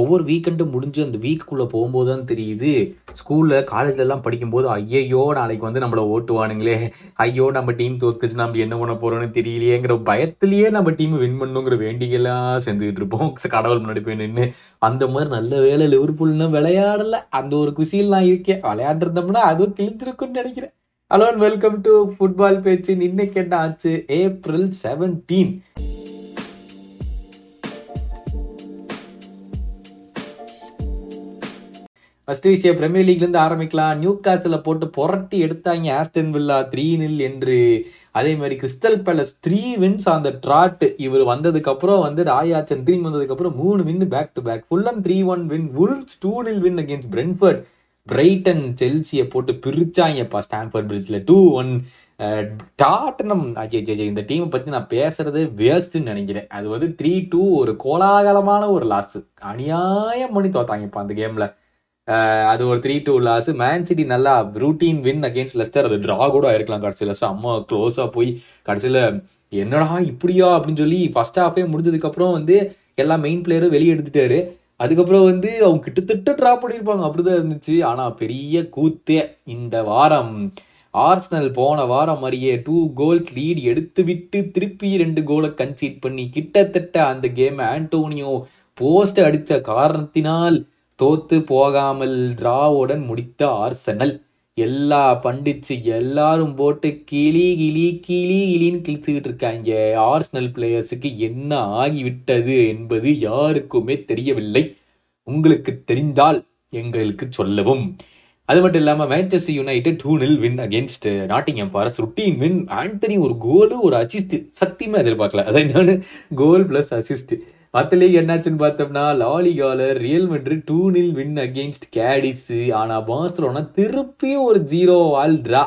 ஒவ்வொரு வீக்கெண்டும் முடிஞ்சு அந்த வீக்குள்ளே போகும்போது தான் தெரியுது. ஸ்கூலில் காலேஜ்லலாம் படிக்கும்போது ஐயையோ நாளைக்கு வந்து நம்மளை ஓட்டுவானுங்களே. ஐயோ நம்ம டீம் தோத்துச்சு நம்ம என்ன பண்ண போகிறோன்னு தெரியலையேங்கிற பயத்துலேயே நம்ம டீம் வின் பண்ணுங்கிற வேண்டிகெல்லாம் செஞ்சுக்கிட்டு இருப்போம். கடவுள் முன்னாடி போய் நின்று அந்த மாதிரி நல்ல வேலை லிவர்பூல்னா விளையாடலை. அந்த ஒரு குசியில் நான் இருக்கேன். விளையாண்டுருந்தோம்னா அதுவும் கிழிஞ்சிருக்குன்னு நினைக்கிறேன். ஹலோ வெல்கம் டு ஃபுட்பால் பேச்சு இன்னைக்கு என்ன ஆச்சு? ஏப்ரல் செவன்டீன் ஃபர்ஸ்ட் விஷயம் பிரீமியர் லீக்லேருந்து ஆரம்பிக்கலாம். நியூ காசில் போட்டு புரட்டி எடுத்தாங்க ஆஸ்டன் வில்லா த்ரீ நில் என்று. அதே மாதிரி கிறிஸ்டல் பேலஸ் த்ரீ வின்ஸ் அந்த ட்ராட் இவர் வந்ததுக்கப்புறம் வந்து ராயாச்சன் திரும்பி வந்ததுக்கப்புறம் மூணு win back to back Fulham three one win Wolves two nil win against Brentford Brighton செல்சியை போட்டு பிரிச்சாங்கப்பா ஸ்டாம்ஃபர்ட் பிரிட்ஜில் டூ ஒன் டாட்டனம் அஜய் இந்த டீமை பற்றி நான் பேசுறது வேஸ்ட்டுன்னு நினைக்கிறேன். அது வந்து த்ரீ டூ ஒரு கோலாகலமான ஒரு லாஸ் அநியாயம் பண்ணி தோத்தாங்கப்பா அந்த கேமில் அது ஒரு three two loss Man City நல்லா ரூட்டீன் வின் அகேன்ஸ்ட் லெஸ்டர் அது ட்ரா கூட ஆயிருக்கலாம் கடைசியில். செம்ம க்ளோஸாக போய் கடைசியில் என்னடா இப்படியா அப்படின்னு சொல்லி ஃபர்ஸ்ட் ஹாஃபே முடிஞ்சதுக்கப்புறம் வந்து எல்லா மெயின் பிளேயரும் வெளியே எடுத்துட்டாரு. அதுக்கப்புறம் வந்து அவங்க கிட்டத்தட்ட ட்ரா பண்ணியிருப்பாங்க. அப்படிதான் இருந்துச்சு. ஆனால் பெரிய கூத்தே இந்த வாரம். ஆர்ஸ்னல் போன வாரம் மாதிரியே டூ கோல்ஸ் லீட் எடுத்து விட்டு திருப்பி ரெண்டு கோலை கன்சீட் பண்ணி கிட்டத்தட்ட அந்த கேம் ஆண்டோனியோ போஸ்ட் அடித்த காரணத்தினால் தோத்து போகாமல் டிராவுடன் முடித்த ஆர்சனல். எல்லா பண்டிச்சு எல்லாரும் போட்டு கிளி கிளி கிளி கிளின்னு கிழிச்சுக்கிட்டு இருக்காங்க. ஆர்சனல் பிளேயர்ஸுக்கு என்ன ஆகிவிட்டது என்பது யாருக்குமே தெரியவில்லை. உங்களுக்கு தெரிந்தால் எங்களுக்கு சொல்லவும். அது மட்டும் இல்லாமல் Manchester United two nil win against Nottingham Forest routine win Antony ஒரு கோலு ஒரு அசிஸ்ட் சத்தியமா எதிர்பார்க்கல. அதான் நான் கோல் பிளஸ் அசிஸ்ட் மற்ற லீக் என்னாச்சுன்னு பார்த்தோம்னா லாலிகாலர் Real Madrid two nil win against Cadiz ஆனால் பார்சலோனா திருப்பியும் ஒரு ஜீரோ ஆல் ட்ரா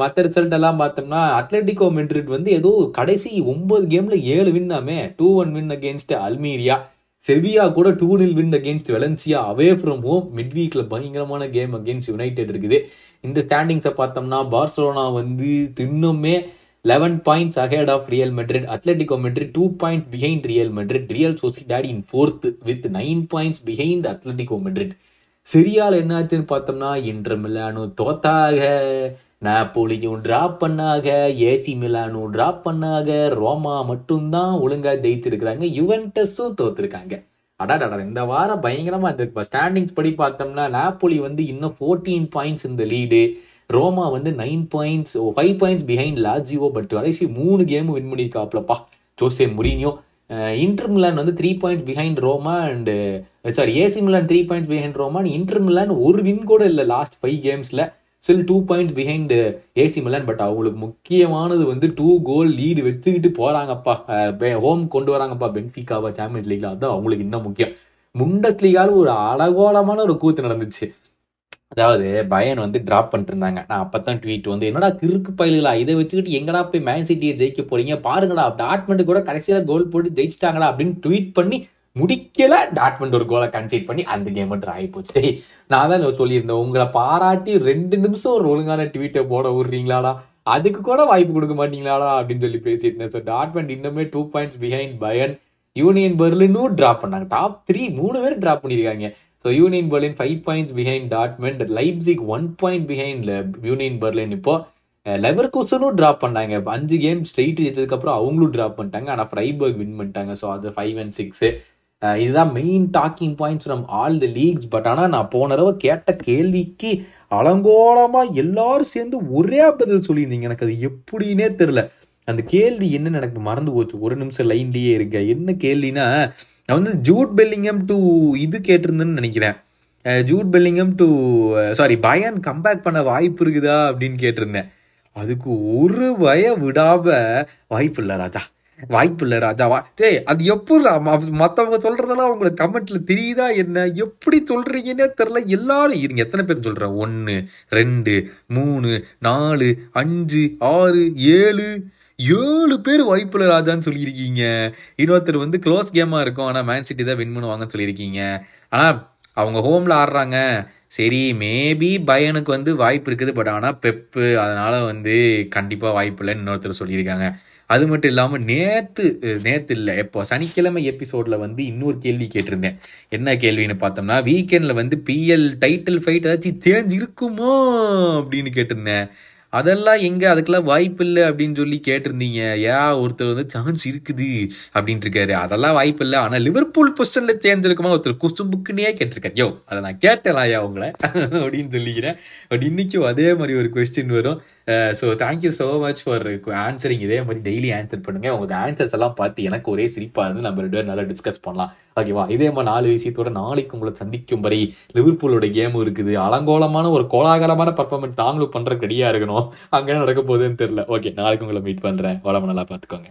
மற்ற ரிசல்ட் எல்லாம் பார்த்தோம்னா அத்லட்டிகோ மெட்ரிட் வந்து ஏதோ கடைசி ஒன்பது கேம்ல ஏழு வின்னாமே two one win against Almeria Sevilla கூட two nil win against Valencia away from home mid வீக்ல பயங்கரமான கேம் அகேன்ஸ்ட் யுனைடெட் இருக்குது. இந்த ஸ்டாண்டிங்ஸை பார்த்தோம்னா பார்சலோனா வந்து தின்னுமே eleven points ahead of Real Madrid Atletico Madrid two point behind Real Madrid Real Sociedad in fourth with nine points behind Atletico Madrid சிரியால் என்னாச்சுன்னு பார்த்தோம்னா இன்று Milan தோத்தாக நாப்போலியும் டிராப் பண்ணாக ஏசி மிலானும் டிராப் பண்ணாக ரோமா மட்டும்தான் ஒழுங்காக ஜெயிச்சிருக்கிறாங்க. யுவென்டஸும் தோத்துருக்காங்க. அடாடா இந்த வாரம் பயங்கரமா இருக்கு ஸ்டாண்டிங்ஸ் படி பார்த்தோம்னா நாப்போலி வந்து இன்னும் ஃபோர்டீன் பாயிண்ட்ஸ் இந்த லீடு ரோமா வந்து nine points five points behind Lazio but கடைசி மூணு கேம் வின் பண்ணியிருக்காப்லப்பா ஜோசே முரீனியோ. இன்டர் மிலான் வந்து three points behind Roma and sorry AC Milan three points behind Roma Inter Milan ஒரு win கூட இல்லை last five கேம்ஸில் still two points behind AC Milan but அவங்களுக்கு முக்கியமானது வந்து டூ கோல் லீடு வச்சுக்கிட்டு போகிறாங்கப்பா home கொண்டு வராங்கப்பா பென்ஃபிகாவா champions லீக்ல அதுதான் அவங்களுக்கு இன்னும் முக்கியம். முண்டஸ் லீகால ஒரு அலகோலமான ஒரு கூத்து நடந்துச்சு. அதாவது பயன் வந்து டிராப் பண்ணிருந்தாங்க நான் அப்பதான் ட்வீட் வந்து என்னடா கிறுக்கு பயலுகளா? இதை வச்சுக்கிட்டு எங்கடா போய் மேன் சிட்டியை ஜெயிக்க போறீங்க? பாருங்கடா. டாட்மெண்ட் கூட கடைசியில கோல் போட்டு ஜெயிச்சிட்டாங்களா அப்படின்னு ட்வீட் பண்ணி முடிக்கல. டாட்மெண்ட் ஒரு கோலை கன்சீட் பண்ணி அந்த கேம் ட்ரா ஆகி போச்சு. நான் தான் சொல்லியிருந்தேன் உங்களை பாராட்டி ரெண்டு நிமிஷம் ஒரு ஒழுங்கான ட்வீட்டை போட விடுறீங்களாடா? அதுக்கு கூட வாய்ப்பு கொடுக்க மாட்டீங்களாடா? அப்படின்னு சொல்லி பேசியிருந்தேன். ஸோ டாட்மெண்ட் இன்னுமே two points behind Bayern Union பெர்லினும் drop பண்ணாங்க. டாப் த்ரீ மூணு பேர் ட்ராப் பண்ணியிருக்காங்க. So Union Berlin five points behind Dortmund Leipzig one point behind Union Berlin இப்போ லெவர் கோசனும் ட்ராப் பண்ணாங்க அஞ்சு கேம் ஸ்ட்ரெயிட் ஜெயிச்சதுக்கப்புறம் அவங்களும் ட்ராப் பண்ணிட்டாங்க. ஆனால் ஃப்ரைபர்க் வின் பண்ணிட்டாங்க. ஸோ அது ஃபைவ் அண்ட் சிக்ஸ் இதுதான் main talking points from all the leagues but ஆனால் நான் போன தடவை கேட்ட கேள்விக்கு அலங்கோலமாக எல்லாரும் சேர்ந்து ஒரே பதில் சொல்லியிருந்தீங்க. எனக்கு அது எப்படின்னே தெரில அந்த கேள்வி என்னன்னு எனக்கு மறந்து போச்சு. ஒரு நிமிஷம் லைன்லேயே இருக்க என்ன கேள்வினா நான் வந்து ஜூட் பெல்லிங்கம் டு இது கேட்டிருந்தேன்னு நினைக்கிறேன். Jude Bellingham to sorry Bayern comeback பண்ண வாய்ப்பு இருக்குதா அப்படின்னு கேட்டிருந்தேன். அதுக்கு ஒரு வய விடாம வாய்ப்பு இல்லை ராஜா. வாய்ப்பு இல்லை ராஜாவா டேய் அது எப்படி மற்றவங்க சொல்றதெல்லாம் உங்களுக்கு கமெண்ட்ல தெரியுதா என்ன? எப்படி சொல்றீங்கன்னே தெரில எல்லாரும் இருங்க எத்தனை பேர் சொல்றேன் ஒன்று ரெண்டு மூணு நாலு அஞ்சு ஆறு ஏழு ஏழு பேர் வாய்ப்பில் ராஜான்னு சொல்லியிருக்கீங்க. இன்னொருத்தர் வந்து க்ளோஸ் கேமா இருக்கும். ஆனால் மேன் சிட்டி தான் வின் பண்ணுவாங்கன்னு சொல்லியிருக்கீங்க. ஆனால் அவங்க ஹோம்ல ஆடுறாங்க. சரி மேபி பயனுக்கு வந்து வாய்ப்பு இருக்குது. பட் ஆனால் பெப்பு அதனால வந்து கண்டிப்பாக வாய்ப்பு இல்லைன்னு இன்னொருத்தர் சொல்லியிருக்காங்க. அது மட்டும் இல்லாம நேத்து நேத்து இல்ல எப்போ? சனிக்கிழமை எபிசோட்ல வந்து இன்னொரு கேள்வி கேட்டிருந்தேன். என்ன கேள்வின்னு பார்த்தோம்னா வீக்கெண்ட்ல வந்து பிஎல் டைட்டில் ஃபைட் ஏதாச்சும் சேஞ்ச் இருக்குமோ? அப்படின்னு கேட்டிருந்தேன். அதெல்லாம் எங்க? அதுக்கெல்லாம் வாய்ப்பு இல்லை அப்படின்னு சொல்லி கேட்டிருந்தீங்க. ஏன் ஒருத்தர் வந்து சான்ஸ் இருக்குது அப்படின்ட்டு இருக்காரு. அதெல்லாம் வாய்ப்பு இல்லை. ஆனா லிவர்பூல் பொசிஷன்ல தேர்ந்தெடுக்குமா ஒருத்தர் குசும்புக்குன்னே கேட்டிருக்காரு. யோ அதை நான் கேட்டலாம் ஐயா உங்களை? அப்படின்னு சொல்லிக்கிறேன். பட் இன்னைக்கும் அதே மாதிரி ஒரு கொஸ்டின் வரும். So thank you so much for answering இதே மாதிரி டெய்லி ஆன்சர் பண்ணுங்க. உங்கள் ஆன்சர்ஸ் எல்லாம் பார்த்து எனக்கு ஒரே சிரிப்பா இருந்து நம்ம ரெண்டு பேரும் நல்லா டிஸ்கஸ் பண்ணலாம். ஓகேவா இதே மாதிரி நாலு விஷயத்தோட நாளைக்கு உங்களை சந்திக்கும் வரை லிவர்பூலோட கேமும் இருக்குது. அலங்கோலமான ஒரு கோலாகலமான பர்ஃபார்மன்ஸ் தாங்களும் பண்ற ரெடியா இருக்கணும். அங்கே நடக்க போகுதுன்னு தெரியல. ஓகே நாளைக்கு உங்களை மீட் பண்றேன். உடம்பு நல்லா பார்த்துக்கோங்க.